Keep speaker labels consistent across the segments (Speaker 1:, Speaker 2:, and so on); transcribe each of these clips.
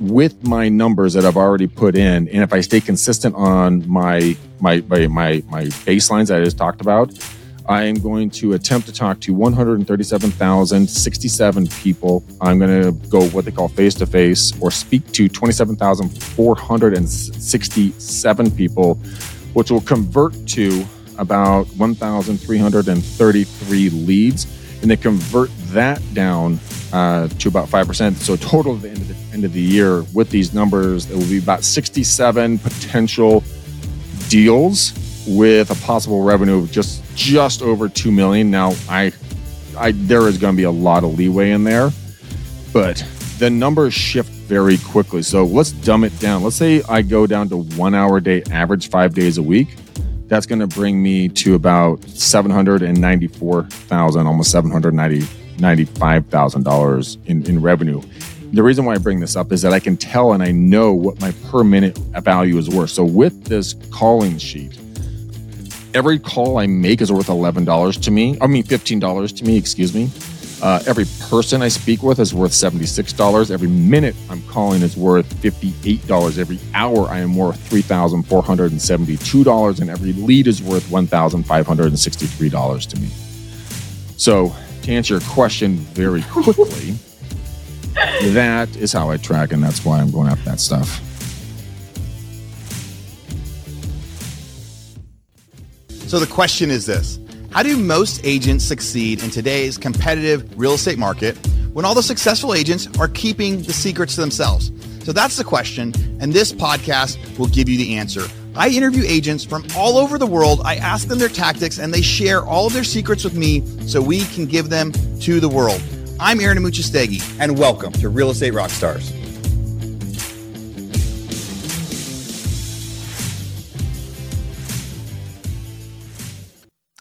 Speaker 1: with my numbers that I've already put in, and if I stay consistent on my my my my, my baselines that I just talked about, I am going to attempt to talk to 137,067 people. I'm going to go what they call face to face or speak to 27,467 people, which will convert to about 1,333 leads. And they convert that down uh, to about 5%. So, total at the end of the, end of the year with these numbers, it will be about 67 potential deals with a possible revenue of just just over 2 million. Now, I I there is going to be a lot of leeway in there, but the numbers shift very quickly. So let's dumb it down. Let's say I go down to 1 hour day average 5 days a week. That's going to bring me to about 794,000, almost 790 $95,000 in, in revenue. The reason why I bring this up is that I can tell and I know what my per minute value is worth. So with this calling sheet, every call I make is worth $11 to me. I mean, $15 to me, excuse me. Uh, every person I speak with is worth $76. Every minute I'm calling is worth $58. Every hour I am worth $3,472. And every lead is worth $1,563 to me. So to answer your question very quickly, that is how I track, and that's why I'm going after that stuff.
Speaker 2: So the question is this How do most agents succeed in today's competitive real estate market when all the successful agents are keeping the secrets to themselves? So that's the question, and this podcast will give you the answer. I interview agents from all over the world. I ask them their tactics and they share all of their secrets with me so we can give them to the world. I'm Aaron Amuchastegui, and welcome to Real Estate Rockstars.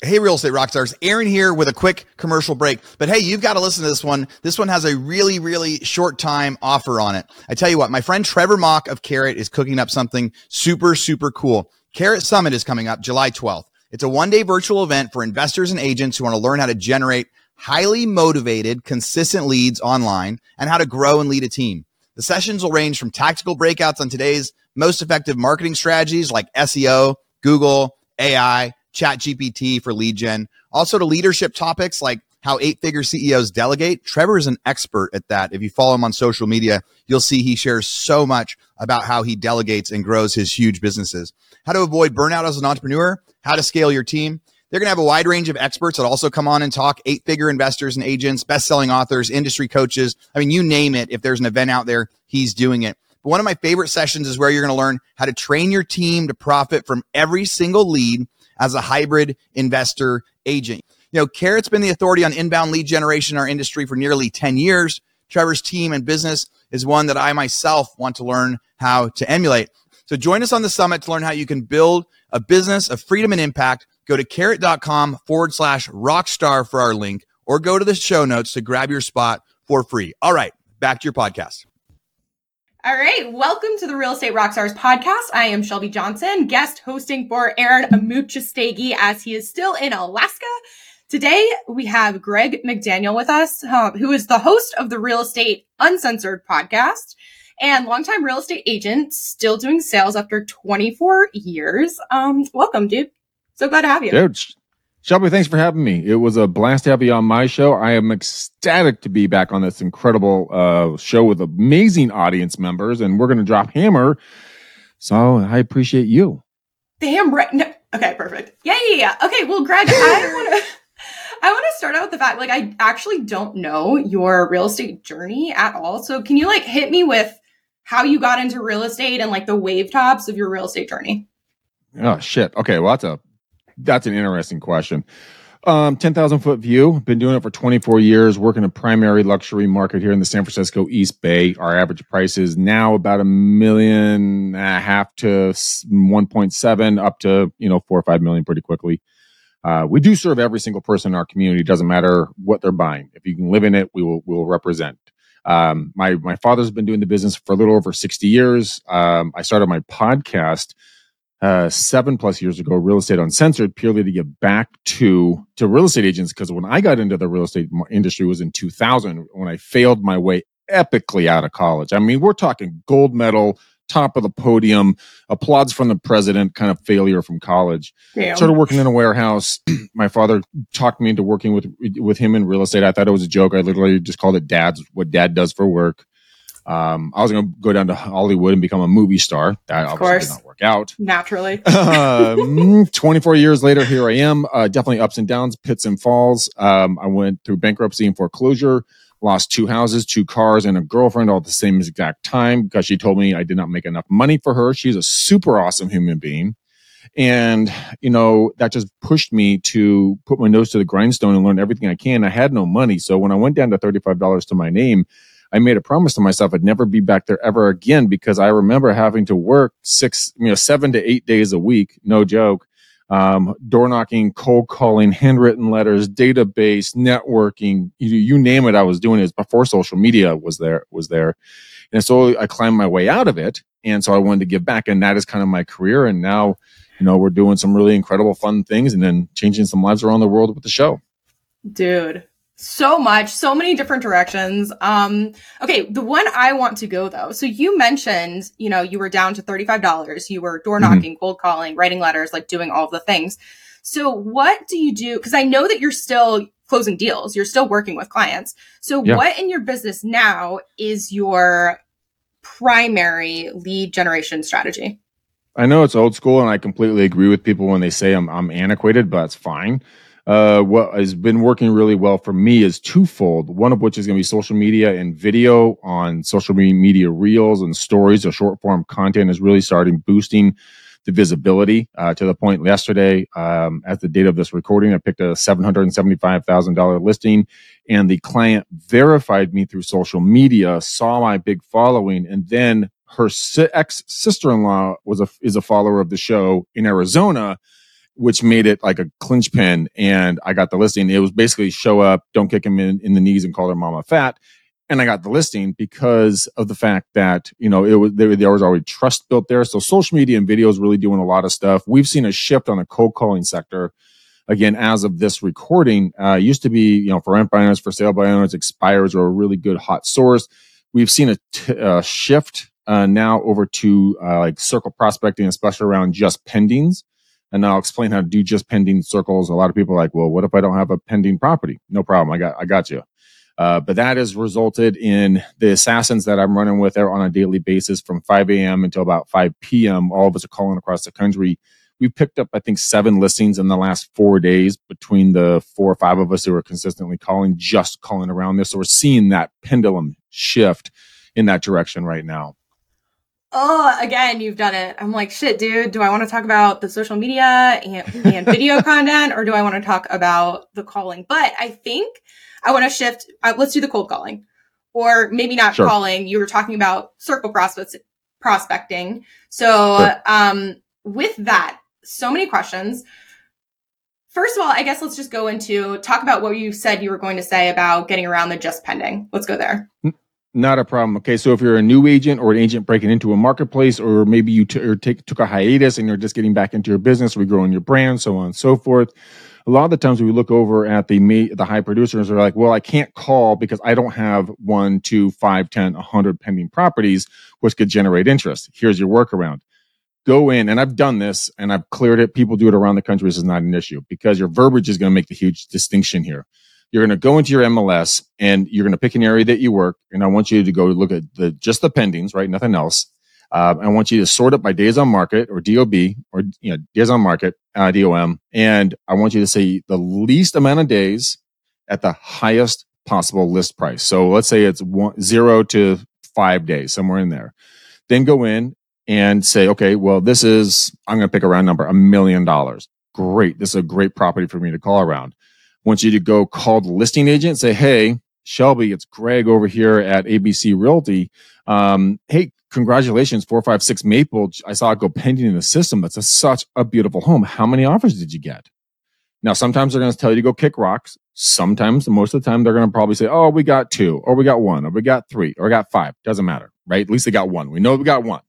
Speaker 2: Hey, real estate rock stars. Aaron here with a quick commercial break. But hey, you've got to listen to this one. This one has a really, really short time offer on it. I tell you what, my friend Trevor Mauch of Carrot is cooking up something super, super cool. Carrot Summit is coming up July 12th. It's a one day virtual event for investors and agents who want to learn how to generate highly motivated, consistent leads online and how to grow and lead a team. The sessions will range from tactical breakouts on today's most effective marketing strategies like SEO, Google, AI, chat GPT for lead gen. Also to leadership topics like how eight figure CEOs delegate. Trevor is an expert at that. If you follow him on social media, you'll see he shares so much about how he delegates and grows his huge businesses. How to avoid burnout as an entrepreneur, how to scale your team. They're going to have a wide range of experts that also come on and talk eight figure investors and agents, best selling authors, industry coaches. I mean, you name it. If there's an event out there, he's doing it. But one of my favorite sessions is where you're going to learn how to train your team to profit from every single lead as a hybrid investor agent. You know, Carrot's been the authority on inbound lead generation in our industry for nearly 10 years. Trevor's team and business is one that I myself want to learn how to emulate. So join us on the summit to learn how you can build a business of freedom and impact. Go to carrot.com forward slash rockstar for our link or go to the show notes to grab your spot for free. All right, back to your podcast.
Speaker 3: All right, welcome to the Real Estate Rockstars podcast. I am Shelby Johnson, guest hosting for Aaron Amuchastegui as he is still in Alaska. Today we have Greg McDaniel with us, uh, who is the host of the Real Estate Uncensored podcast and longtime real estate agent, still doing sales after 24 years. Um, welcome, dude. So glad to have you.
Speaker 1: Dude, Shelby, thanks for having me. It was a blast to have you on my show. I am ecstatic to be back on this incredible uh, show with amazing audience members, and we're going to drop hammer. So I appreciate you.
Speaker 3: Damn right. No. Okay, perfect. Yeah, yeah, yeah. Okay, well, Greg, I want to. I want to start out with the fact, like, I actually don't know your real estate journey at all. So, can you like hit me with how you got into real estate and like the wave tops of your real estate journey?
Speaker 1: Oh shit. Okay, well that's a that's an interesting question. Um, 10,000 foot view. Been doing it for 24 years, working a primary luxury market here in the San Francisco East Bay. Our average price is now about a million and a half to 1.7 up to, you know, four or five million pretty quickly. Uh, we do serve every single person in our community. Doesn't matter what they're buying. If you can live in it, we will, we will represent. Um, my, my father's been doing the business for a little over 60 years. Um, I started my podcast uh, seven plus years ago, real estate uncensored, purely to give back to to real estate agents. Because when I got into the real estate industry was in 2000, when I failed my way epically out of college. I mean, we're talking gold medal, top of the podium, applause from the president, kind of failure from college.
Speaker 3: Damn.
Speaker 1: Started working in a warehouse. My father talked me into working with with him in real estate. I thought it was a joke. I literally just called it dad's what dad does for work. Um, I was going to go down to Hollywood and become a movie star. That
Speaker 3: Of
Speaker 1: obviously
Speaker 3: course.
Speaker 1: did not work out.
Speaker 3: Naturally.
Speaker 1: um, 24 years later, here I am. Uh, definitely ups and downs, pits and falls. Um, I went through bankruptcy and foreclosure, lost two houses, two cars, and a girlfriend all at the same exact time because she told me I did not make enough money for her. She's a super awesome human being. And, you know, that just pushed me to put my nose to the grindstone and learn everything I can. I had no money. So when I went down to $35 to my name, I made a promise to myself I'd never be back there ever again because I remember having to work six, you know, seven to eight days a week, no joke. Um, door knocking, cold calling, handwritten letters, database, networking, you, you name it, I was doing it before social media was there, was there. And so I climbed my way out of it. And so I wanted to give back. And that is kind of my career. And now, you know, we're doing some really incredible fun things and then changing some lives around the world with the show.
Speaker 3: Dude, so much, so many different directions. Um, okay, the one I want to go though. So you mentioned, you know, you were down to $35. You were door knocking, cold calling, writing letters, like doing all the things. So what do you do? Cause I know that you're still closing deals. You're still working with clients. So
Speaker 1: Yeah.
Speaker 3: what in your business now is your primary lead generation strategy?
Speaker 1: I know it's old school, and I completely agree with people when they say I'm, I'm antiquated, but it's fine. Uh, what has been working really well for me is twofold. One of which is going to be social media and video on social me- media reels and stories. The short form content is really starting boosting the visibility uh, to the point yesterday, um, at the date of this recording, I picked a $775,000 listing and the client verified me through social media, saw my big following, and then her ex sister in law was a is a follower of the show in Arizona, which made it like a clinch pin. And I got the listing. It was basically show up, don't kick him in, in the knees and call her mama fat. And I got the listing because of the fact that you know it was there, there was already trust built there. So social media and video is really doing a lot of stuff. We've seen a shift on the cold calling sector again as of this recording uh, used to be you know for rent by owners for sale by owners expires are a really good hot source we've seen a t- uh, shift uh, now over to uh, like circle prospecting especially around just pendings and i'll explain how to do just pending circles a lot of people are like well what if i don't have a pending property no problem i got i got you uh, but that has resulted in the assassins that I'm running with there on a daily basis from 5 a.m. until about 5 p.m. All of us are calling across the country we picked up, I think, seven listings in the last four days between the four or five of us who are consistently calling, just calling around this. So we're seeing that pendulum shift in that direction right now.
Speaker 3: Oh, again, you've done it. I'm like, shit, dude. Do I want to talk about the social media and, and video content, or do I want to talk about the calling? But I think I want to shift. Uh, let's do the cold calling, or maybe not
Speaker 1: Sure.
Speaker 3: calling. You were talking about circle prospects, prospecting. So,
Speaker 1: Sure.
Speaker 3: um, with that, so many questions. First of all, I guess let's just go into talk about what you said you were going to say about getting around the just pending. Let's go there.
Speaker 1: Not a problem. Okay, so if you're a new agent or an agent breaking into a marketplace, or maybe you t- or take, took a hiatus and you're just getting back into your business, regrowing your brand, so on and so forth. A lot of the times we look over at the ma- the high producers are like, well, I can't call because I don't have one, two, five, ten, a hundred pending properties, which could generate interest. Here's your workaround. Go in, and I've done this and I've cleared it. People do it around the country. This is not an issue because your verbiage is going to make the huge distinction here you're going to go into your MLS and you're going to pick an area that you work. And I want you to go look at the just the pendings, right? Nothing else. Uh, I want you to sort it by days on market or DOB or you know days on market uh, DOM, and I want you to say the least amount of days at the highest possible list price. So let's say it's one, zero to five days, somewhere in there. Then go in and say, okay, well, this is I'm going to pick a round number, a million dollars. Great, this is a great property for me to call around want you to go call the listing agent say, Hey, Shelby, it's Greg over here at ABC Realty. Um, hey, congratulations, 456 Maple. I saw it go pending in the system. That's a, such a beautiful home. How many offers did you get? Now, sometimes they're going to tell you to go kick rocks. Sometimes, most of the time, they're going to probably say, Oh, we got two, or we got one, or we got three, or we got five. Doesn't matter, right? At least they got one. We know we got one.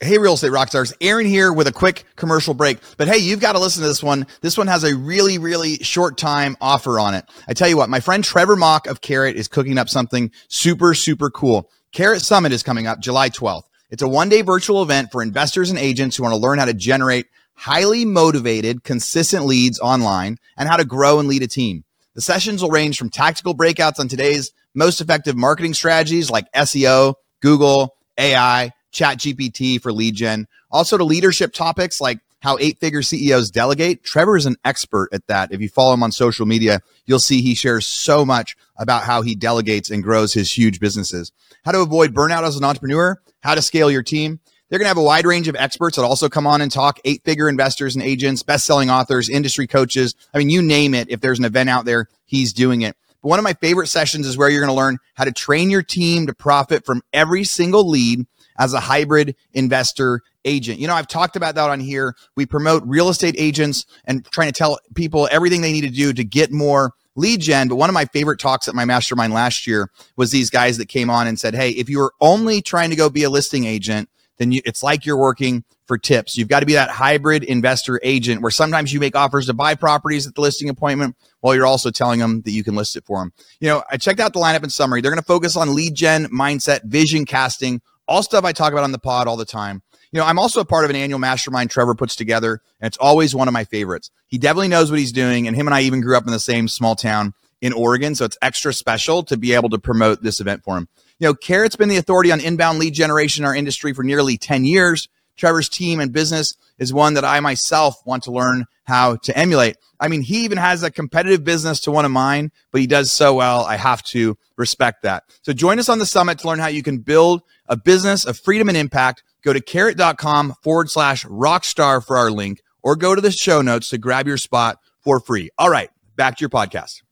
Speaker 2: Hey, real estate rock stars. Aaron here with a quick commercial break. But hey, you've got to listen to this one. This one has a really, really short time offer on it. I tell you what, my friend Trevor Mauch of Carrot is cooking up something super, super cool. Carrot Summit is coming up July 12th. It's a one day virtual event for investors and agents who want to learn how to generate highly motivated, consistent leads online and how to grow and lead a team. The sessions will range from tactical breakouts on today's most effective marketing strategies like SEO, Google, AI, chat GPT for lead gen. Also to leadership topics like how eight figure CEOs delegate. Trevor is an expert at that. If you follow him on social media, you'll see he shares so much about how he delegates and grows his huge businesses. How to avoid burnout as an entrepreneur, how to scale your team. They're going to have a wide range of experts that also come on and talk eight figure investors and agents, best selling authors, industry coaches. I mean, you name it. If there's an event out there, he's doing it. But one of my favorite sessions is where you're going to learn how to train your team to profit from every single lead as a hybrid investor agent. You know, I've talked about that on here. We promote real estate agents and trying to tell people everything they need to do to get more lead gen. But one of my favorite talks at my mastermind last year was these guys that came on and said, Hey, if you were only trying to go be a listing agent, then you, it's like you're working for tips. You've got to be that hybrid investor agent where sometimes you make offers to buy properties at the listing appointment while you're also telling them that you can list it for them. You know, I checked out the lineup and summary. They're going to focus on lead gen, mindset, vision casting, all stuff I talk about on the pod all the time. You know, I'm also a part of an annual mastermind Trevor puts together, and it's always one of my favorites. He definitely knows what he's doing, and him and I even grew up in the same small town in Oregon, so it's extra special to be able to promote this event for him. You know, Carrot's been the authority on inbound lead generation in our industry for nearly 10 years. Trevor's team and business is one that I myself want to learn how to emulate. I mean, he even has a competitive business to one of mine, but he does so well. I have to respect that. So join us on the summit to learn how you can build a business of freedom and impact. Go to carrot.com forward slash rockstar for our link or go to the show notes to grab your spot for free. All right, back to your podcast.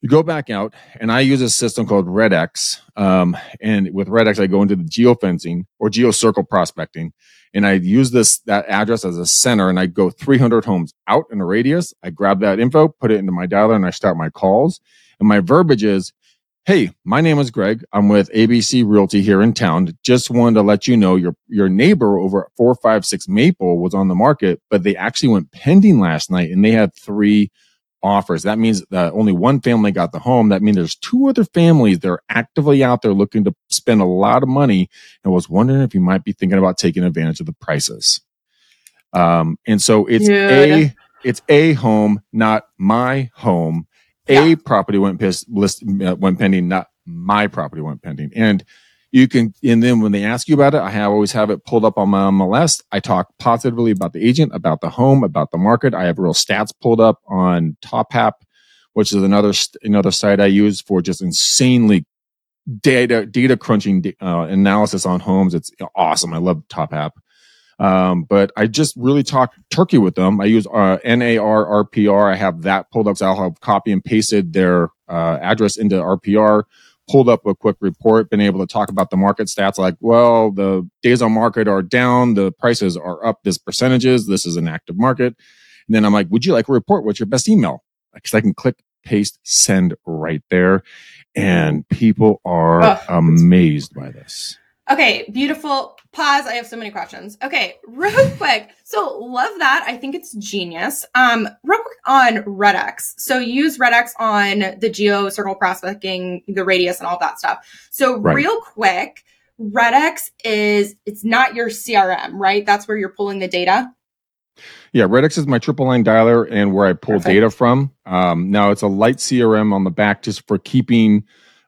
Speaker 1: You go back out, and I use a system called RedX. Um, and with RedX, I go into the geofencing or geocircle prospecting, and I use this that address as a center, and I go 300 homes out in a radius. I grab that info, put it into my dialer, and I start my calls. And my verbiage is, "Hey, my name is Greg. I'm with ABC Realty here in town. Just wanted to let you know your your neighbor over at 456 Maple was on the market, but they actually went pending last night, and they had three offers. That means that only one family got the home. That means there's two other families that are actively out there looking to spend a lot of money and was wondering if you might be thinking about taking advantage of the prices. Um, and so it's a it's a home, not my home. A property went list uh, went pending, not my property went pending. And you can, and then when they ask you about it, I have, always have it pulled up on my MLS. I talk positively about the agent, about the home, about the market. I have real stats pulled up on TopHap, which is another another site I use for just insanely data data crunching uh, analysis on homes. It's awesome. I love TopHap. Um, but I just really talk turkey with them. I use uh, NAR RPR. I have that pulled up. So I'll have copy and pasted their uh, address into RPR pulled up a quick report, been able to talk about the market stats like, well, the days on market are down, the prices are up this percentages, this is an active market. And then I'm like, would you like a report? What's your best email? Because I can click, paste, send right there. And people are oh, amazed by this.
Speaker 3: Okay, beautiful. Pause. I have so many questions. Okay, real quick. So love that. I think it's genius. Um, real quick on RedX. So use RedX on the geo circle prospecting, the radius and all that stuff. So right. real quick, RedX is it's not your CRM, right? That's where you're pulling the data.
Speaker 1: Yeah, Redx is my triple line dialer and where I pull Perfect. data from. Um, now it's a light CRM on the back just for keeping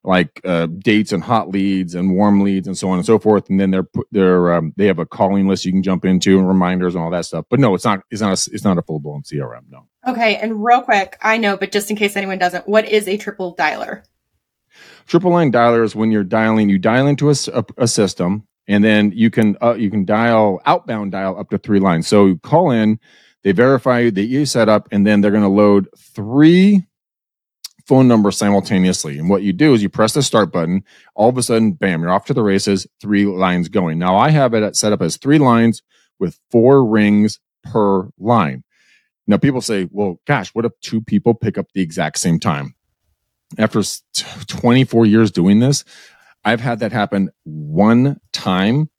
Speaker 1: like uh, dates and hot leads and warm leads and so on and so forth. And then they're they're um, they have a calling list you can jump into and reminders and all that stuff. But no, it's not it's not a, it's not a full blown CRM. No.
Speaker 3: Okay, and real quick, I know, but just in case anyone doesn't, what is a triple dialer?
Speaker 1: Triple line dialer is when you're dialing, you dial into a, a, a system, and then you can uh, you can dial outbound dial up to three lines. So you call in, they verify that you set up, and then they're going to load three phone number simultaneously. And what you do is you press the start button. All of a sudden, bam, you're off to the races, three lines going. Now I have it set up as three lines with four rings per line. Now people say, well, gosh, what if two people pick up the exact same time? After 24 years doing this, I've had that happen one time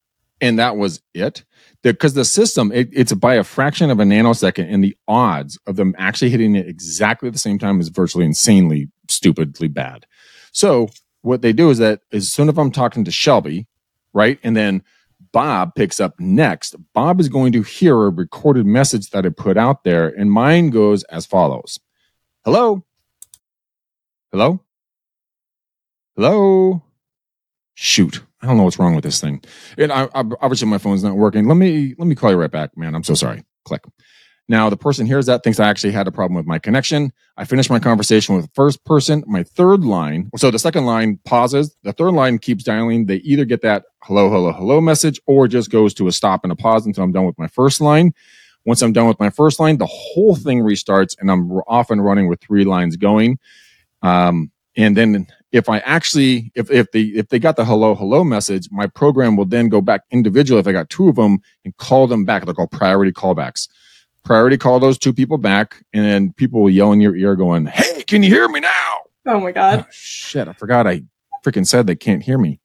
Speaker 1: and that was it. Because the, the, system, it, it's by a fraction of a nanosecond, and the odds of them actually hitting it exactly at the same time is virtually insanely, stupidly bad. So what they do is that as soon as I'm talking to Shelby, right, and then Bob picks up next, Bob is going to hear a recorded message that I put out there, and mine goes as follows: Hello, hello, hello. Shoot, I don't know what's wrong with this thing. And I, I, obviously my phone's not working. Let me let me call you right back, man. I'm so sorry. Click. Now the person hears that thinks I actually had a problem with my connection. I finish my conversation with the first person. My third line, so the second line pauses. The third line keeps dialing. They either get that hello, hello, hello message or just goes to a stop and a pause until I'm done with my first line. Once I'm done with my first line, the whole thing restarts and I'm off and running with three lines going. Um, and then if I actually if if they if they got the hello hello message, my program will then go back individually if I got two of them and call them back. They're called priority callbacks. Priority call those two people back, and then people will yell in your ear, going, "Hey, can you hear me now?"
Speaker 3: Oh my god! Oh,
Speaker 1: shit, I forgot I freaking said they can't hear me.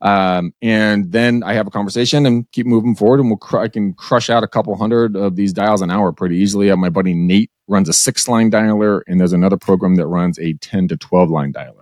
Speaker 1: Um, and then I have a conversation and keep moving forward, and we'll cr- I can crush out a couple hundred of these dials an hour pretty easily. Uh, my buddy Nate runs a six line dialer, and there's another program that runs a ten to twelve line dialer.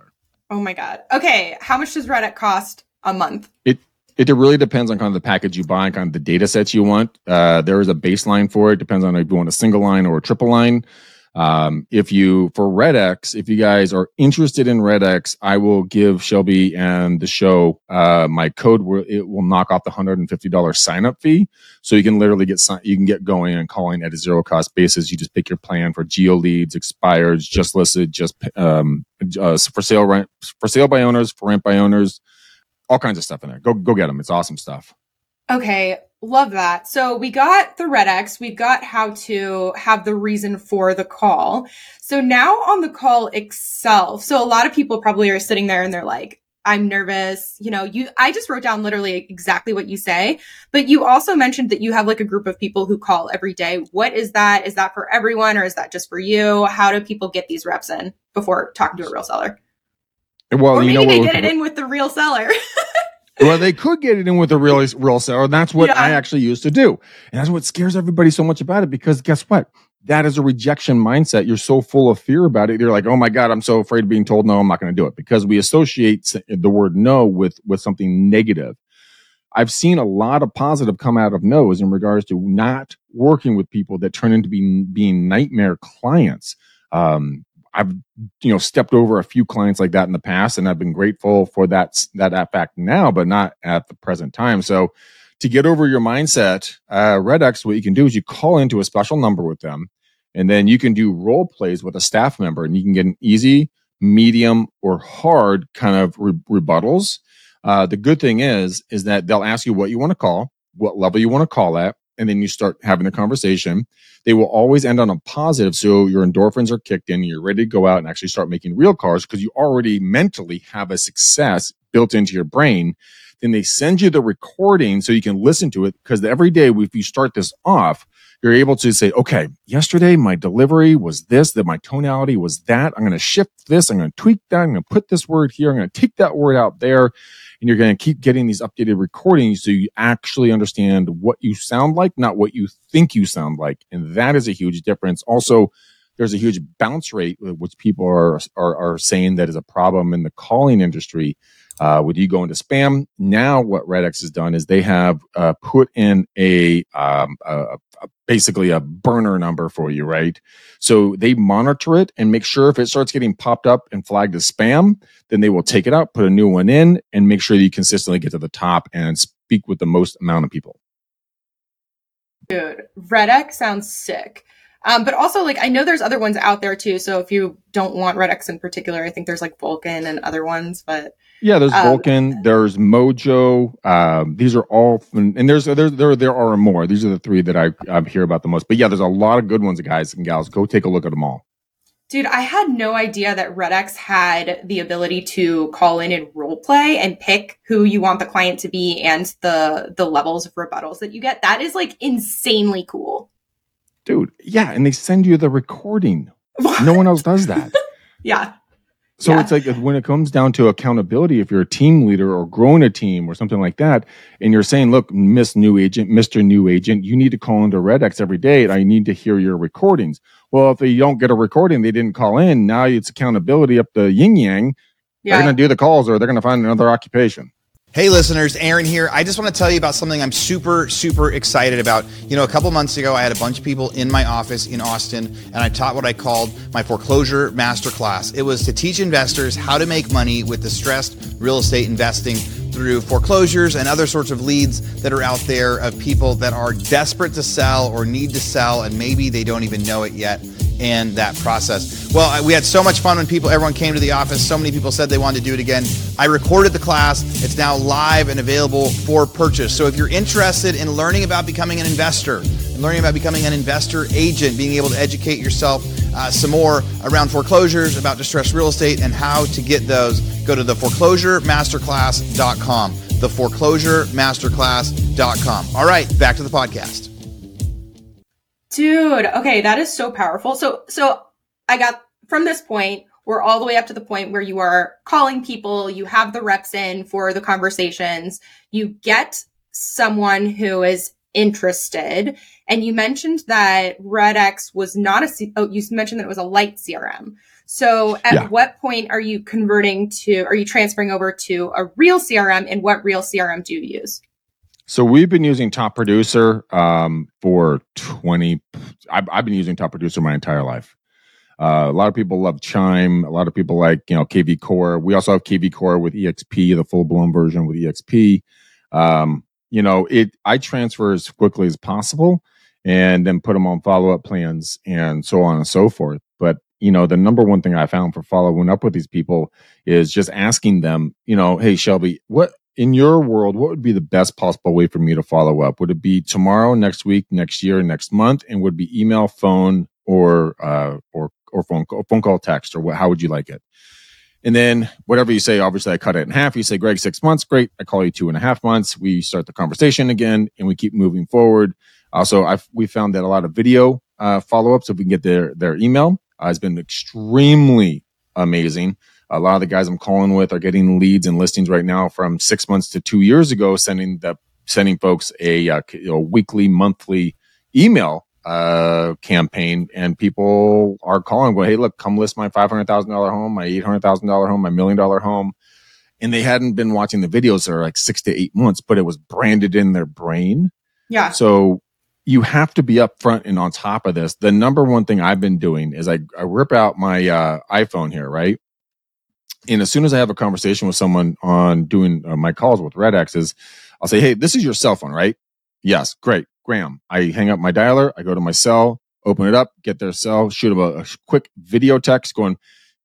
Speaker 3: Oh my god. Okay, how much does RedX cost a month?
Speaker 1: It it really depends on kind of the package you buy, and kind of the data sets you want. Uh, there is a baseline for it. Depends on if you want a single line or a triple line. Um, if you for RedX, if you guys are interested in RedX, I will give Shelby and the show uh, my code where it will knock off the hundred and fifty dollars sign up fee, so you can literally get you can get going and calling at a zero cost basis. You just pick your plan for geo leads, expires, just listed, just um, uh, for sale rent for sale by owners, for rent by owners, all kinds of stuff in there. Go go get them. It's awesome stuff.
Speaker 3: Okay, love that. So we got the red X, we've got how to have the reason for the call. So now on the call itself, so a lot of people probably are sitting there and they're like, I'm nervous. You know, you, I just wrote down literally exactly what you say, but you also mentioned that you have like a group of people who call every day. What is that? Is that for everyone or is that just for you? How do people get these reps in before talking to a real seller?
Speaker 1: Well,
Speaker 3: or
Speaker 1: you
Speaker 3: maybe
Speaker 1: know
Speaker 3: they
Speaker 1: what,
Speaker 3: get it in with the real seller.
Speaker 1: well, they could get it in with a real real seller. And that's what yeah. I actually used to do. And that's what scares everybody so much about it because guess what? That is a rejection mindset. You're so full of fear about it. You're like, oh my God, I'm so afraid of being told no, I'm not going to do it because we associate the word no with, with something negative. I've seen a lot of positive come out of no's in regards to not working with people that turn into being, being nightmare clients. Um, I've you know stepped over a few clients like that in the past, and I've been grateful for that that fact now, but not at the present time. So to get over your mindset, uh, RedX, what you can do is you call into a special number with them, and then you can do role plays with a staff member, and you can get an easy, medium, or hard kind of re- rebuttals. Uh, the good thing is, is that they'll ask you what you want to call, what level you want to call at, and then you start having a conversation. They will always end on a positive. So your endorphins are kicked in. You're ready to go out and actually start making real cars because you already mentally have a success built into your brain. Then they send you the recording so you can listen to it because every day if you start this off, you're able to say, okay, yesterday my delivery was this, that my tonality was that. I'm going to shift this. I'm going to tweak that. I'm going to put this word here. I'm going to take that word out there and you're going to keep getting these updated recordings so you actually understand what you sound like, not what you think you sound like. And that is a huge difference. Also, there's a huge bounce rate, which people are, are, are saying that is a problem in the calling industry. Uh, with you go into spam, now what RedX has done is they have uh, put in a, um, a, basically a burner number for you, right? So they monitor it and make sure if it starts getting popped up and flagged as spam, then they will take it out, put a new one in, and make sure that you consistently get to the top and speak with the most amount of people.
Speaker 3: Dude, RedX sounds sick. Um, but also, like, I know there's other ones out there too. So if you don't want RedX in particular, I think there's like Vulcan and other ones. But
Speaker 1: yeah, there's um, Vulcan, there's Mojo. Um, these are all, and there's there there there are more. These are the three that I I hear about the most. But yeah, there's a lot of good ones, guys and gals. Go take a look at them all.
Speaker 3: Dude, I had no idea that RedX had the ability to call in and role play and pick who you want the client to be and the the levels of rebuttals that you get. That is like insanely cool
Speaker 1: dude. Yeah, and they send you the recording. What? No one else does that.
Speaker 3: yeah.
Speaker 1: So
Speaker 3: Yeah.
Speaker 1: it's like uh, when it comes down to accountability, if you're a team leader or growing a team or something like that, and you're saying, look, Miss New Agent, Mr. New Agent, you need to call into RedX every day and I need to hear your recordings. Well, if they don't get a recording, they didn't call in. Now it's accountability up the yin yang. They're going to do the calls or they're going to find another occupation.
Speaker 2: Hey, listeners, Aaron here. I just want to tell you about something I'm super, super excited about. You know, a couple months ago, I had a bunch of people in my office in Austin, and I taught what I called my foreclosure masterclass. It was to teach investors how to make money with distressed real estate investing through foreclosures and other sorts of leads that are out there of people that are desperate to sell or need to sell, and maybe they don't even know it yet and that process. Well, we had so much fun when people, everyone came to the office. So many people said they wanted to do it again. I recorded the class. It's now live and available for purchase. So if you're interested in learning about becoming an investor and learning about becoming an investor agent, being able to educate yourself uh, some more around foreclosures, about distressed real estate, and how to get those, go to the foreclosuremasterclass.com. The foreclosuremasterclass.com. All right, back to the podcast.
Speaker 3: Dude, okay, that is so powerful. So so I got from this point, we're all the way up to the point where you are calling people, you have the reps in for the conversations, you get someone who is interested, and you mentioned that RedX was not a C- oh, you mentioned that it was a light CRM. So at
Speaker 1: Yeah.
Speaker 3: what point are you converting to are you transferring over to a real CRM and what real CRM do you use?
Speaker 1: So we've been using Top Producer um, for 20. I've, I've been using Top Producer my entire life. Uh, a lot of people love Chime. A lot of people like, you know, KV Core. We also have KV Core with EXP, the full blown version with EXP. Um, you know, it, I transfer as quickly as possible and then put them on follow up plans and so on and so forth. But, you know, the number one thing I found for following up with these people is just asking them, you know, hey, Shelby, what, in your world, what would be the best possible way for me to follow up? Would it be tomorrow, next week, next year, next month? And would be email, phone, or uh, or or phone call, phone call, text, or what? How would you like it? And then whatever you say, obviously I cut it in half. You say, Greg, six months, great. I call you two and a half months. We start the conversation again, and we keep moving forward. Also, I've we found that a lot of video uh, follow ups, if we can get their their email, uh, has been extremely amazing. A lot of the guys I'm calling with are getting leads and listings right now from six months to two years ago, sending the sending folks a, uh, know, weekly, monthly email uh, campaign, and people are calling, going, "Hey, look, come list my five hundred thousand dollar home, my eight hundred thousand dollar home, my million dollar home." And they hadn't been watching the videos for like six to eight months, but it was branded in their brain.
Speaker 3: Yeah.
Speaker 1: So you have to be upfront and on top of this. The number one thing I've been doing is I, I rip out my uh, iPhone here, right? And as soon as I have a conversation with someone on doing uh, my calls with RedX, is I'll say, "Hey, this is your cell phone, right?" Yes, great, Graham. I hang up my dialer, I go to my cell, open it up, get their cell, shoot them a, a quick video text going,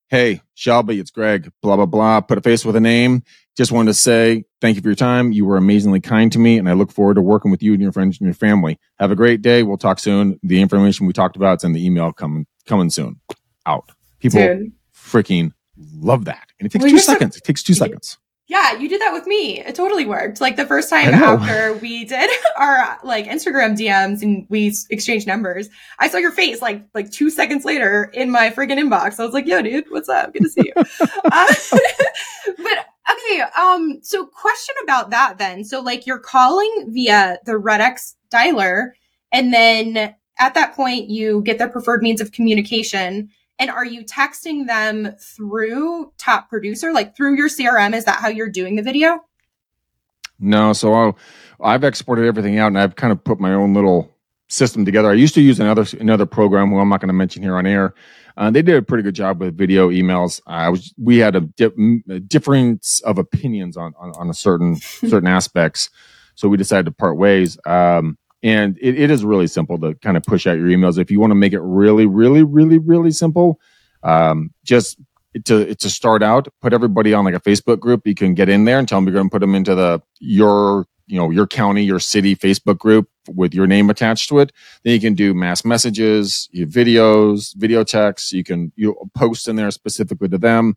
Speaker 1: "Hey, Shelby, it's Greg. Blah blah blah. Put a face with a name. Just wanted to say thank you for your time. You were amazingly kind to me, and I look forward to working with you and your friends and your family. Have a great day. We'll talk soon. The information we talked about is in the email coming coming soon. Out. People
Speaker 3: Dude.
Speaker 1: freaking love that, and it takes
Speaker 3: Well,
Speaker 1: 2
Speaker 3: you're so-
Speaker 1: seconds. it takes two seconds.
Speaker 3: Yeah, you did that with me. It totally worked. Like the first time after we did our like Instagram DMs and we exchanged numbers, I saw your face like like two seconds later in my friggin' inbox. I was like, "Yo, dude, what's up? Good to see you." uh, but okay, um, so question about that then. So like you're calling via the RedX dialer, and then at that point you get their preferred means of communication. And are you texting them through Top Producer, like through your CRM? Is that how you're doing the video?
Speaker 1: No, so I'll, I've exported everything out, and I've kind of put my own little system together. I used to use another another program, who I'm not going to mention here on air. Uh, they did a pretty good job with video emails. I was we had a, di- a difference of opinions on on, on a certain certain aspects, so we decided to part ways. Um, and it, it is really simple to kind of push out your emails. If you want to make it really, really, really, really simple, um, just to to start out, put everybody on like a Facebook group. You can get in there and tell them you're going to put them into the your you know your county, your city Facebook group with your name attached to it. Then you can do mass messages, videos, video texts. You can you post in there specifically to them.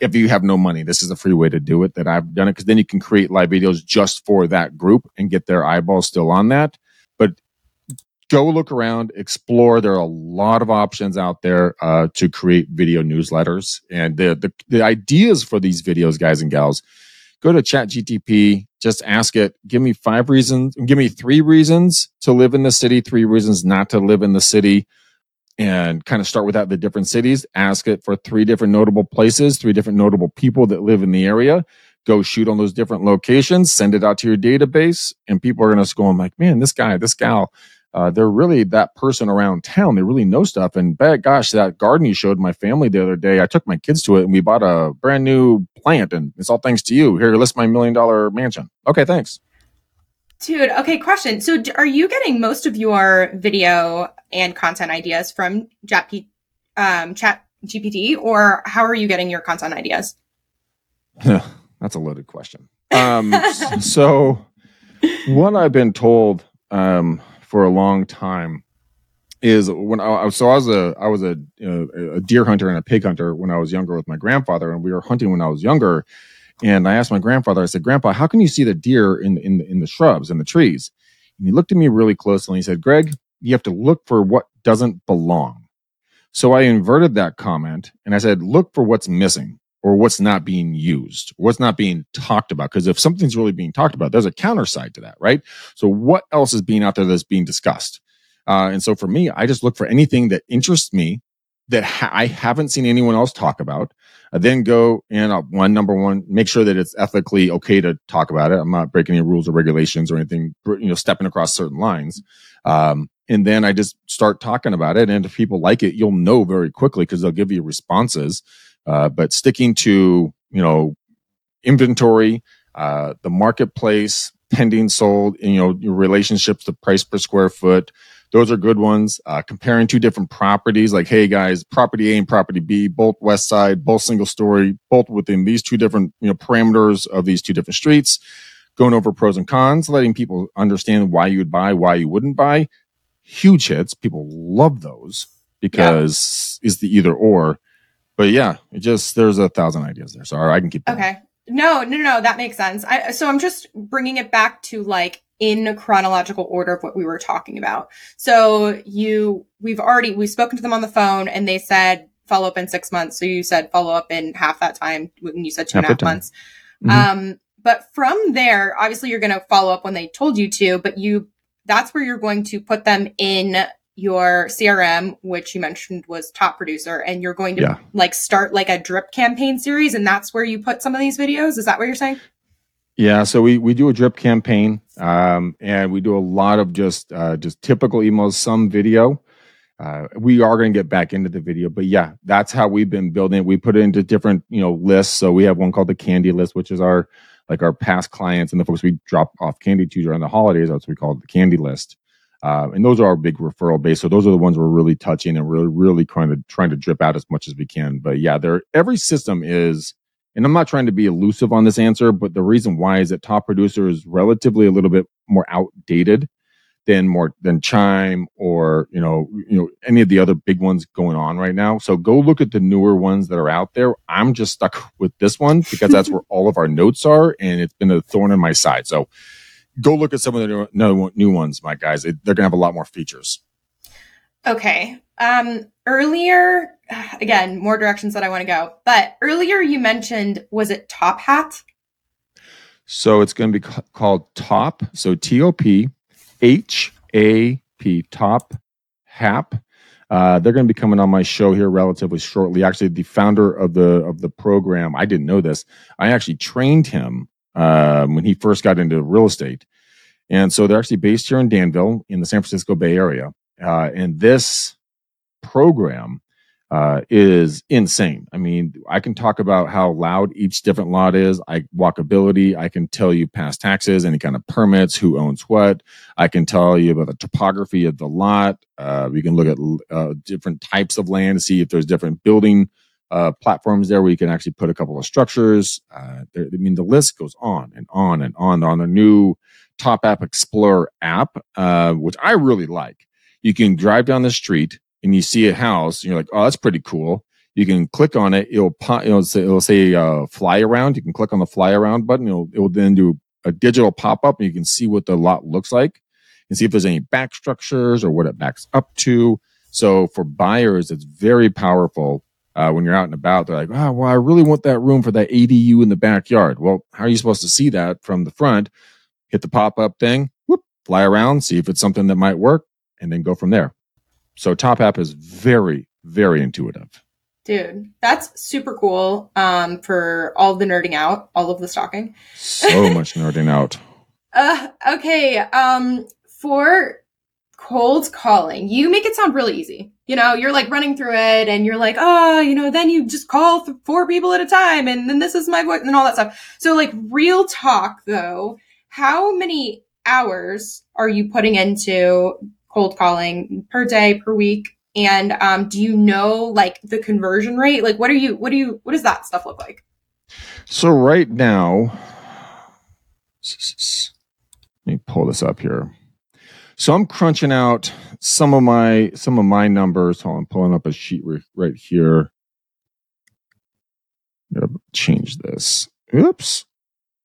Speaker 1: If you have no money, this is a free way to do it. That I've done it because then you can create live videos just for that group and get their eyeballs still on that. Go look around, explore. There are a lot of options out there uh, to create video newsletters, and the, the the ideas for these videos, guys and gals. Go to ChatGTP, just ask it. Give me five reasons. Give me three reasons to live in the city, three reasons not to live in the city, and kind of start with that the different cities. Ask it for three different notable places, three different notable people that live in the area go shoot on those different locations, send it out to your database, and people are going to go, I'm like, man, this guy, this gal, uh, they're really that person around town. They really know stuff. And bad gosh, that garden you showed my family the other day, I took my kids to it and we bought a brand new plant and it's all thanks to you. Here, list my million dollar mansion. Okay, thanks.
Speaker 3: Dude, okay, question. So are you getting most of your video and content ideas from Chat, um, Chat GPT or how are you getting your content ideas?
Speaker 1: That's a loaded question. Um, so what I've been told um, for a long time is when I so I was a I was a, a deer hunter and a pig hunter when I was younger with my grandfather, and we were hunting when I was younger. And I asked my grandfather, I said, "Grandpa, how can you see the deer in in in the shrubs and the trees?" And he looked at me really closely and he said, "Greg, you have to look for what doesn't belong." So I inverted that comment and I said, "Look for what's missing." Or what's not being used, what's not being talked about. Because if something's really being talked about, there's a counter side to that, right? So what else is being out there that's being discussed? Uh, and so for me, I just look for anything that interests me that ha- I haven't seen anyone else talk about. I then go and uh, one number one, make sure that it's ethically okay to talk about it. I'm not breaking any rules or regulations or anything, you know, stepping across certain lines. Um, and then I just start talking about it. And if people like it, you'll know very quickly because they'll give you responses. Uh, but sticking to you know inventory, uh, the marketplace, pending sold, you know your relationships, the price per square foot. Those are good ones. Uh, comparing two different properties, like, hey guys, property A and property B, both west side, both single story, both within these two different you know parameters of these two different streets. Going over pros and cons, letting people understand why you would buy, why you wouldn't buy. Huge hits. People love those because yeah. is the either or but yeah, it just there's a thousand ideas there. So I can keep.
Speaker 3: Going. Okay. No, no, no, that makes sense. I, so I'm just bringing it back to like in chronological order of what we were talking about. So you, we've already, we've spoken to them on the phone and they said follow up in six months. So you said follow up in half that time when you said two half and a half months. Mm-hmm. Um, but from there, obviously you're going to follow up when they told you to, but you, that's where you're going to put them in your CRM, which you mentioned was top producer, and you're going to yeah. like start like a drip campaign series, and that's where you put some of these videos. Is that what you're saying?
Speaker 1: Yeah, so we we do a drip campaign, um, and we do a lot of just uh, just typical emails, some video. Uh, we are going to get back into the video, but yeah, that's how we've been building. We put it into different you know lists. So we have one called the candy list, which is our like our past clients and the folks we drop off candy to during the holidays. That's what we call it, the candy list. Uh, and those are our big referral base. So those are the ones we're really touching and really, really trying to trying to drip out as much as we can. But yeah, there every system is, and I'm not trying to be elusive on this answer, but the reason why is that top producer is relatively a little bit more outdated than more than Chime or you know you know any of the other big ones going on right now. So go look at the newer ones that are out there. I'm just stuck with this one because that's where all of our notes are, and it's been a thorn in my side. So go look at some of the new, new, new ones, my guys. They're going to have a lot more features.
Speaker 3: Okay. Um, earlier, again, more directions that I want to go, but earlier you mentioned, was it Top Hat?
Speaker 1: So it's going to be called Top. So T O P H A P, Top Hap. Uh, they're going to be coming on my show here relatively shortly. Actually, the founder of the of the program, I didn't know this. I actually trained him um, when he first got into real estate. And so they're actually based here in Danville in the San Francisco Bay Area. Uh, and this program uh, is insane. I mean, I can talk about how loud each different lot is. I walkability. I can tell you past taxes, any kind of permits, who owns what. I can tell you about the topography of the lot. Uh, we can look at uh, different types of land to see if there's different building uh, platforms there where you can actually put a couple of structures. Uh, I mean, the list goes on and on and on on the new TopHap Explorer app, uh, which I really like. You can drive down the street and you see a house, and you're like, oh, that's pretty cool. You can click on it. It'll it'll say, it'll say uh, fly around. You can click on the fly around button. It'll, it will then do a digital pop up, and you can see what the lot looks like. and see if there's any back structures or what it backs up to. So for buyers, it's very powerful. Uh, when you're out and about, they're like, oh, well, I really want that room for that ADU in the backyard. Well, how are you supposed to see that from the front? Hit the pop up thing, whoop, fly around, see if it's something that might work, and then go from there. So TopHap is very, very intuitive.
Speaker 3: Dude, that's super cool um, for all the nerding out, all of the stalking.
Speaker 1: So much nerding out.
Speaker 3: Uh, okay, um, for cold calling, you make it sound really easy. You know, you're like running through it and you're like, oh, you know, then you just call four people at a time and then this is my voice and all that stuff. So, like, real talk though, how many hours are you putting into cold calling per day, per week? And um, do you know like the conversion rate? Like, what are you, what do you, what does that stuff look like?
Speaker 1: So, right now, let me pull this up here. So I'm crunching out some of my some of my numbers. Hold on, I'm pulling up a sheet right here. Gotta change this. Oops.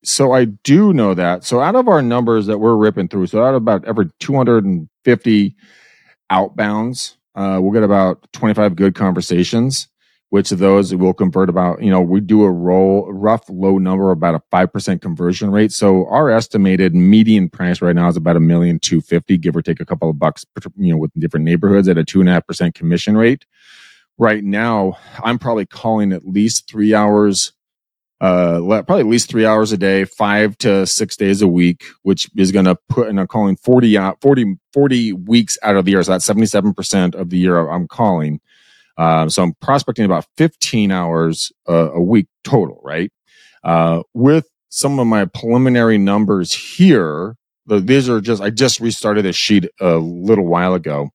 Speaker 1: So I do know that. So out of our numbers that we're ripping through, so out of about every 250 outbounds, uh, we'll get about 25 good conversations which of those will convert about, you know, we do a roll, rough low number, about a 5% conversion rate. So our estimated median price right now is about a million two fifty, give or take a couple of bucks, you know, with different neighborhoods at a two and a half percent commission rate. Right now, I'm probably calling at least three hours, uh, probably at least three hours a day, five to six days a week, which is going to put, and I'm calling 40 out, 40, 40 weeks out of the year. So that's 77% of the year I'm calling. Um, so I'm prospecting about 15 hours a week total, right? Uh, with some of my preliminary numbers here, the, these are just, I just restarted this sheet a little while ago.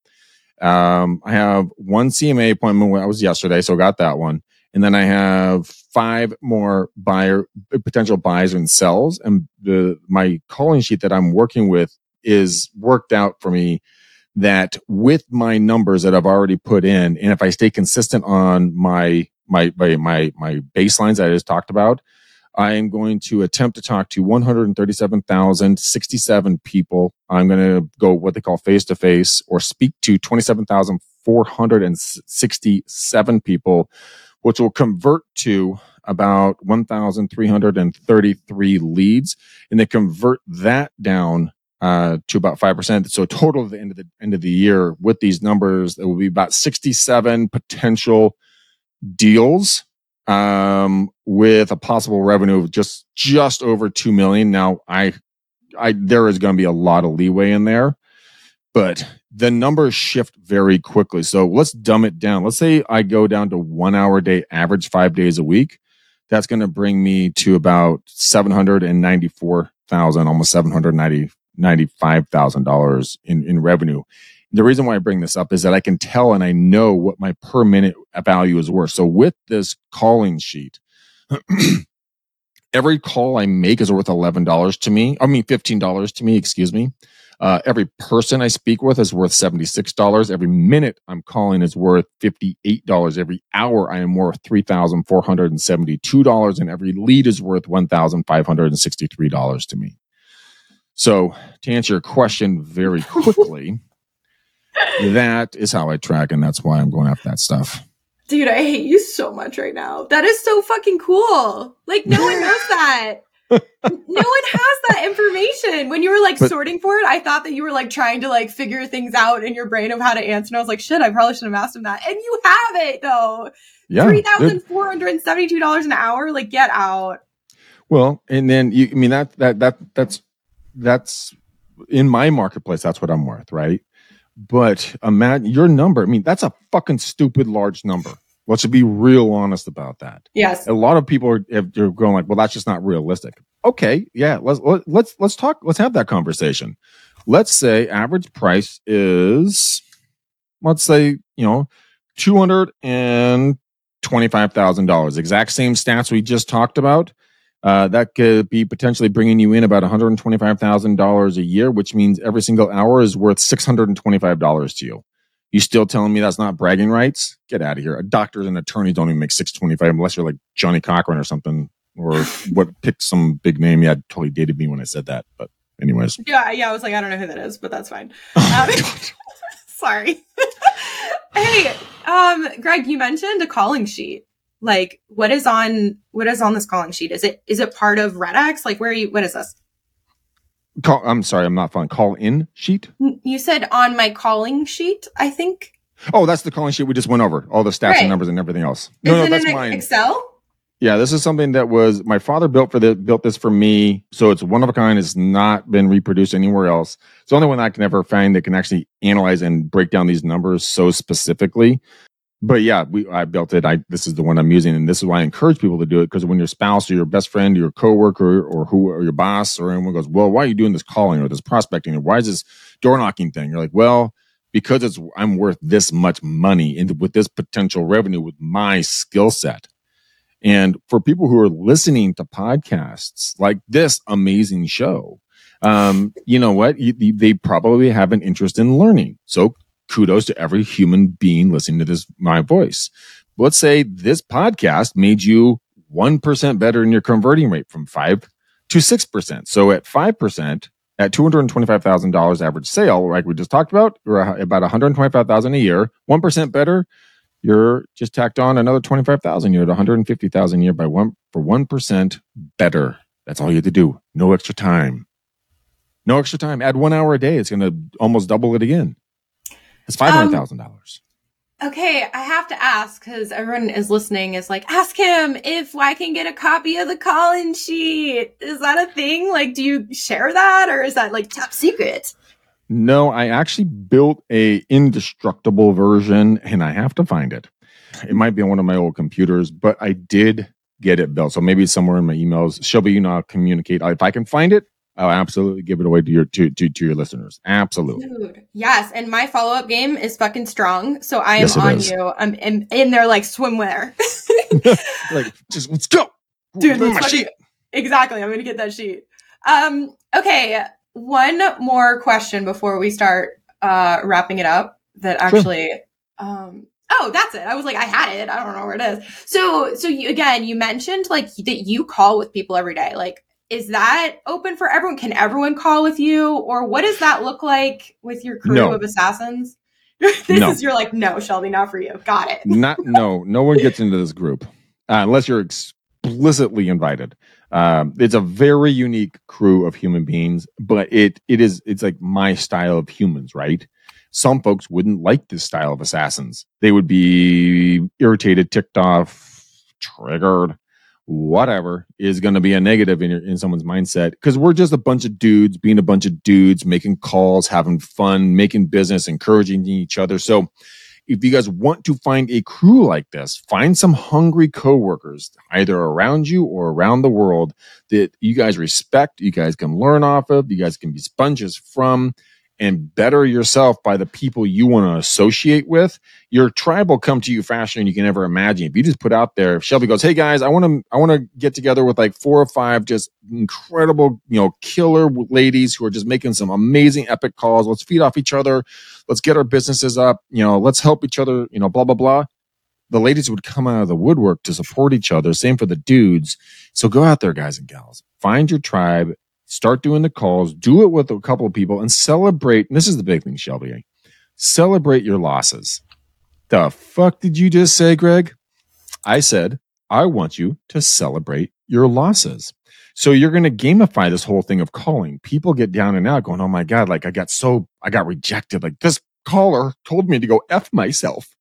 Speaker 1: Um, I have one CMA appointment. That was yesterday, so got that one. And then I have five more buyer potential buys and sells. And the my calling sheet that I'm working with is worked out for me that with my numbers that I've already put in, and if I stay consistent on my my my my, my baselines that I just talked about, I am going to attempt to talk to 137,067 people. I'm going to go what they call face to face or speak to 27,467 people, which will convert to about 1,333 leads. And they convert that down uh, to about five percent. So total at the end of the end of the year with these numbers, there will be about sixty-seven potential deals um, with a possible revenue of just just over two million. Now, I, I there is going to be a lot of leeway in there, but the numbers shift very quickly. So let's dumb it down. Let's say I go down to one hour a day average, five days a week. That's going to bring me to about seven hundred and ninety-four thousand, almost seven hundred ninety $95,000 in, in revenue. The reason why I bring this up is that I can tell and I know what my per minute value is worth. So with this calling sheet, every call I make is worth $11 to me. I mean, $15 to me, excuse me. Uh, every person I speak with is worth $76. Every minute I'm calling is worth $58. Every hour I am worth $3,472. And every lead is worth $1,563 to me. So to answer your question very quickly, that is how I track, and that's why I'm going after that stuff.
Speaker 3: Dude, I hate you so much right now. That is so fucking cool. Like no one knows that. no one has that information. When you were like but, sorting for it, I thought that you were like trying to like figure things out in your brain of how to answer. And I was like, shit, I probably shouldn't have asked him that. And you have it though. Yeah. Three thousand four hundred and seventy two dollars an hour. Like, get out.
Speaker 1: Well, and then you I mean that that that that's that's in my marketplace. That's what I'm worth, right? But uh, imagine your number. I mean, that's a fucking stupid large number. Let's be real honest about that.
Speaker 3: Yes.
Speaker 1: A lot of people are, are going like, well, that's just not realistic. Okay. Yeah. Let's, let's, let's talk. Let's have that conversation. Let's say average price is, let's say, you know, $225,000. Exact same stats we just talked about uh, that could be potentially bringing you in about $125,000 a year, which means every single hour is worth $625 to you. You still telling me that's not bragging rights? Get out of here. A doctors and attorneys don't even make 625 unless you're like Johnnie Cochran or something or what pick some big name. Yeah, totally dated me when I said that, but Anyways.
Speaker 3: Yeah, yeah. I was like, I don't know who that is, but that's fine. Um, sorry. hey, um, Greg, you mentioned a calling sheet. Like, what is on what is on this calling sheet? Is it is it part of RedX? Like, where are you? What is this?
Speaker 1: Call, I'm sorry, I'm not fun. Call in sheet.
Speaker 3: You said on my calling sheet. I think.
Speaker 1: Oh, that's the calling sheet we just went over. All the stats
Speaker 3: Right.
Speaker 1: and numbers and everything else.
Speaker 3: Is
Speaker 1: No, no, that's
Speaker 3: in
Speaker 1: mine.
Speaker 3: Excel?
Speaker 1: Yeah, this is something that was my father built for the built this for me. So it's one of a kind. It's not been reproduced anywhere else. It's the only one I can ever find that can actually analyze and break down these numbers so specifically. But yeah, we I built it. I this is the one I'm using, and this is why I encourage people to do it because when your spouse or your best friend, or your coworker, or who or your boss or anyone goes, well, why are you doing this calling or this prospecting or why is this door knocking thing? You're like, well, because it's I'm worth this much money and with this potential revenue with my skill set. And for people who are listening to podcasts like this amazing show, um, you know what? You, they probably have an interest in learning. So kudos to every human being listening to this, my voice. Let's say this podcast made you 1% better in your converting rate from five to 6%. So at 5%, at $225,000 average sale, like we just talked about, or about 125,000 a year, 1% better, you're just tacked on another 25,000. You're at 150,000 a year by one for 1% better. That's all you have to do. No extra time. No extra time. Add one hour a day. It's going to almost double it again. It's $500,000.
Speaker 3: Um, okay, I have to ask because everyone is listening. Is like, ask him if I can get a copy of the call-in sheet. Is that a thing? Like, do you share that, or is that like top secret?
Speaker 1: No, I actually built a indestructible version and I have to find it. It might be on one of my old computers, but I did get it built. So maybe it's somewhere in my emails. Shelby, you know, I'll communicate. If I can find it, I'll absolutely give it away to your to, to, to your listeners. Absolutely.
Speaker 3: Dude, yes. And my follow-up game is fucking strong, so I am
Speaker 1: Yes,
Speaker 3: on
Speaker 1: is.
Speaker 3: you. I'm in, in there like swimwear.
Speaker 1: Like, just let's go.
Speaker 3: Dude, let's
Speaker 1: my
Speaker 3: fucking-
Speaker 1: sheet.
Speaker 3: exactly. I'm gonna get that sheet. Um, okay, one more question before we start uh wrapping it up. That
Speaker 1: Sure.
Speaker 3: actually, um, oh, that's it. I was like, I had it. I don't know where it is. So, so you again, you mentioned like that you call with people every day. Like, is that open for everyone? Can everyone call with you, or what does that look like with your crew
Speaker 1: No.
Speaker 3: of assassins? this
Speaker 1: No.
Speaker 3: is you're like, no, Shelby, not for you. Got it.
Speaker 1: Not no, no one gets into this group uh, unless you're explicitly invited. Um, it's a very unique crew of human beings, but it it is it's like my style of humans, right? Some folks wouldn't like this style of assassins. They would be irritated, ticked off, triggered, whatever is going to be a negative in your, in someone's mindset because we're just a bunch of dudes being a bunch of dudes, making calls, having fun, making business, encouraging each other. So if you guys want to find a crew like this, find some hungry coworkers either around you or around the world that you guys respect, you guys can learn off of, you guys can be sponges from and better yourself by the people you want to associate with. Your tribe will come to you faster than you can ever imagine. If you just put out there, if Shelby goes, Hey guys, I want to, I want to get together with like four or five just incredible, you know, killer ladies who are just making some amazing epic calls. Let's feed off each other let's get our businesses up you know let's help each other you know blah blah blah the ladies would come out of the woodwork to support each other same for the dudes so go out there guys and gals find your tribe start doing the calls do it with a couple of people and celebrate and this is the big thing shelby eh? celebrate your losses the fuck did you just say greg i said i want you to celebrate your losses so you're going to gamify this whole thing of calling. People get down and out going, Oh my God, like I got so, I got rejected. Like this caller told me to go F myself.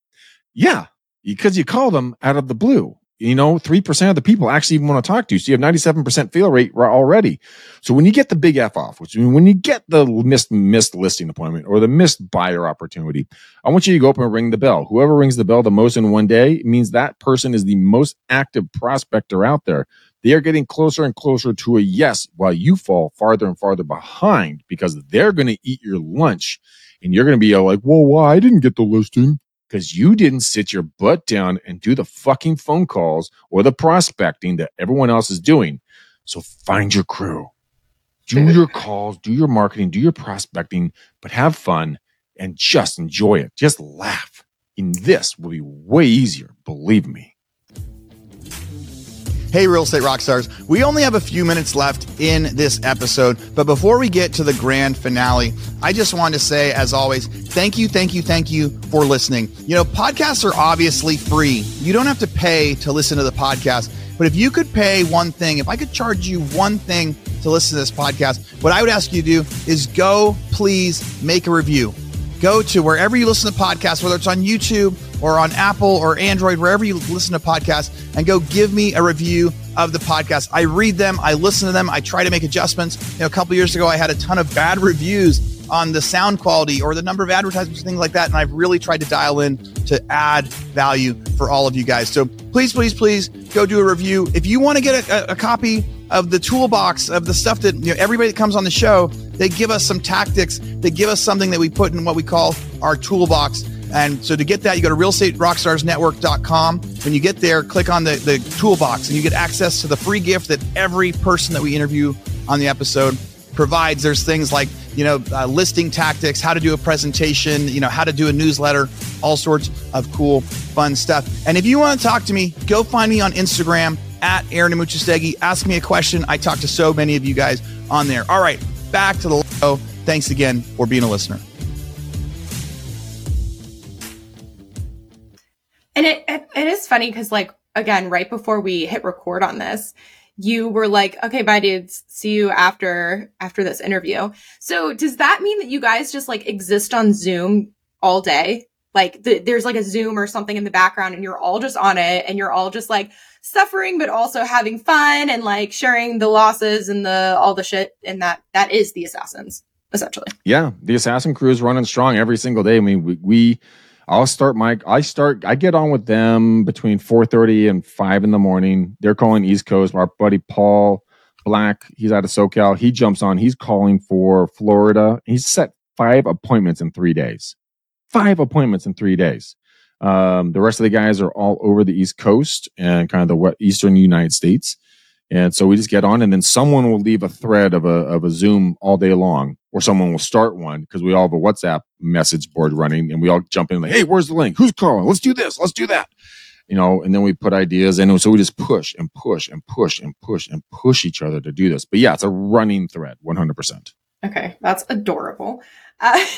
Speaker 1: Yeah. Because you call them out of the blue. You know, 3% of the people actually even want to talk to you. So you have 97% fail rate already. So when you get the big F off, which when you get the missed, missed listing appointment or the missed buyer opportunity, I want you to go up and ring the bell. Whoever rings the bell the most in one day means that person is the most active prospector out there they are getting closer and closer to a yes while you fall farther and farther behind because they're going to eat your lunch and you're going to be like, well, why I didn't get the listing? Because you didn't sit your butt down and do the fucking phone calls or the prospecting that everyone else is doing. So find your crew, do your calls, do your marketing, do your prospecting, but have fun and just enjoy it. Just laugh. And this will be way easier, believe me.
Speaker 2: Hey, real estate rock stars. We only have a few minutes left in this episode, but before we get to the grand finale, I just wanted to say, as always, thank you, thank you, thank you for listening. You know, podcasts are obviously free. You don't have to pay to listen to the podcast. But if you could pay one thing, if I could charge you one thing to listen to this podcast, what I would ask you to do is go, please make a review. Go to wherever you listen to podcasts, whether it's on YouTube or on Apple or Android, wherever you listen to podcasts, and go give me a review of the podcast. I read them, I listen to them, I try to make adjustments. You know, a couple years ago, I had a ton of bad reviews on the sound quality or the number of advertisements, things like that. And I've really tried to dial in to add value for all of you guys. So please, please, please go do a review. If you want to get a, a, copy of the toolbox of the stuff that you know everybody that comes on the show, they give us some tactics, they give us something that we put in what we call our toolbox. And so to get that, you go to realestaterockstarsnetwork.com. When you get there, click on the, the toolbox and you get access to the free gift that every person that we interview on the episode provides. There's things like, you know, uh, listing tactics, how to do a presentation, you know, how to do a newsletter, all sorts of cool, fun stuff. And if you want to talk to me, go find me on Instagram at Aaron Amuchastegui. Ask me a question. I talk to so many of you guys on there. All right, back to the show. Thanks again for being a listener.
Speaker 3: Funny because, like, again, right before we hit record on this, you were like, okay, bye dudes. See you after, after this interview. So does that mean that you guys just like exist on Zoom all day? Like the, there's like a Zoom or something in the background and you're all just on it and you're all just like suffering, but also having fun and like sharing the losses and the, all the shit. And that, that is the assassins essentially.
Speaker 1: Yeah. The assassin crew is running strong every single day. I mean, we, we I'll start my I start I get on with them between 4:30 and 5 in the morning. They're calling East Coast. Our buddy Paul Black, he's out of SoCal. He jumps on. He's calling for Florida. He's set five appointments in 3 days. Five appointments in 3 days. Um, the rest of the guys are all over the East Coast and kind of the eastern United States. And so we just get on and then someone will leave a thread of a, of a Zoom all day long or someone will start one because we all have a WhatsApp message board running and we all jump in like, Hey, where's the link? Who's calling? Let's do this. Let's do that. You know, and then we put ideas in. So we just push and push and push and push and push each other to do this. But yeah, it's a running thread, 100%.
Speaker 3: Okay. That's adorable. Uh,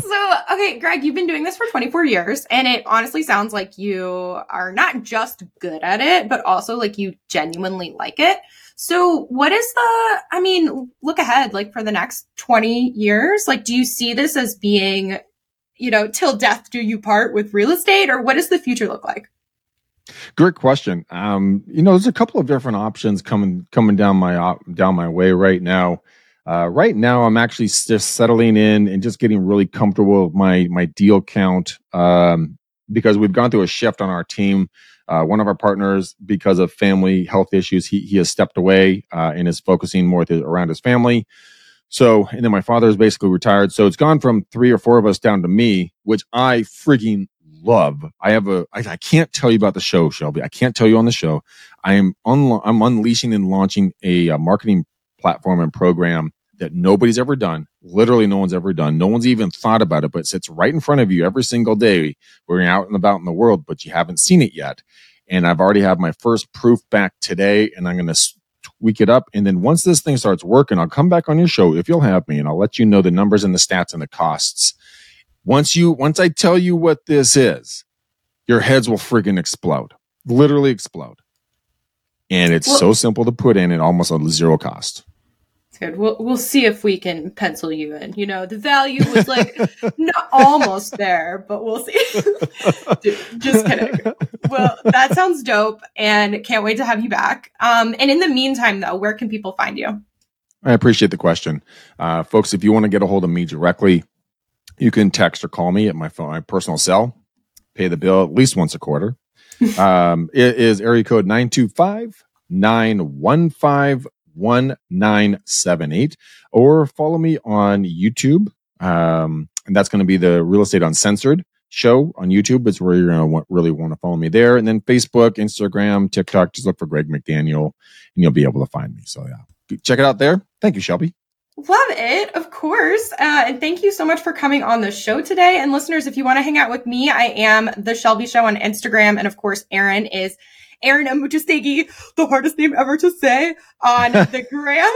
Speaker 3: so, okay, Greg, you've been doing this for 24 years, and it honestly sounds like you are not just good at it, but also like you genuinely like it. So, what is the, I mean, look ahead, like for the next 20 years, like, do you see this as being, you know, till death do you part with real estate, or what does the future look like?
Speaker 1: Great question. Um, you know, there's a couple of different options coming coming down my op, down my way right now. Uh, right now, I'm actually just settling in and just getting really comfortable with my my deal count um, because we've gone through a shift on our team. Uh, one of our partners, because of family health issues, he he has stepped away uh, and is focusing more around his family. So, and then my father is basically retired. So it's gone from three or four of us down to me, which I freaking love. I have a. I, I can't tell you about the show, Shelby. I can't tell you on the show. I am unlo- I'm unleashing and launching a, a marketing platform and program that nobody's ever done. Literally, no one's ever done. No one's even thought about it, but it sits right in front of you every single day. We're out and about in the world, but you haven't seen it yet. And I've already have my first proof back today, and I'm going to tweak it up. And then once this thing starts working, I'll come back on your show if you'll have me, and I'll let you know the numbers and the stats and the costs. Once you, once I tell you what this is, your heads will friggin' explode, literally explode. And it's well, so simple to put in at almost a zero cost
Speaker 3: good. We'll we'll see if we can pencil you in. You know, the value was like not almost there, but we'll see. Dude, just kidding. Well, that sounds dope, and can't wait to have you back. Um, and in the meantime, though, where can people find you?
Speaker 1: I appreciate the question, uh, folks. If you want to get a hold of me directly, you can text or call me at my phone, my personal cell. Pay the bill at least once a quarter. Um, it is area code 925 915 1978 or follow me on YouTube. Um, and that's going to be the Real Estate Uncensored show on YouTube. It's where you're going to really want to follow me there. And then Facebook, Instagram, TikTok, just look for Greg McDaniel and you'll be able to find me. So yeah, check it out there. Thank you, Shelby.
Speaker 3: Love it, of course. Uh, and thank you so much for coming on the show today. And listeners, if you want to hang out with me, I am The Shelby Show on Instagram. And of course, Aaron is Aaron Amuchastegui, the hardest name ever to say on the gram.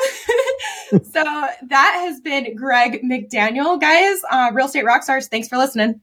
Speaker 3: so that has been Greg McDaniel, guys. Uh, Real Estate Rockstars. Thanks for listening.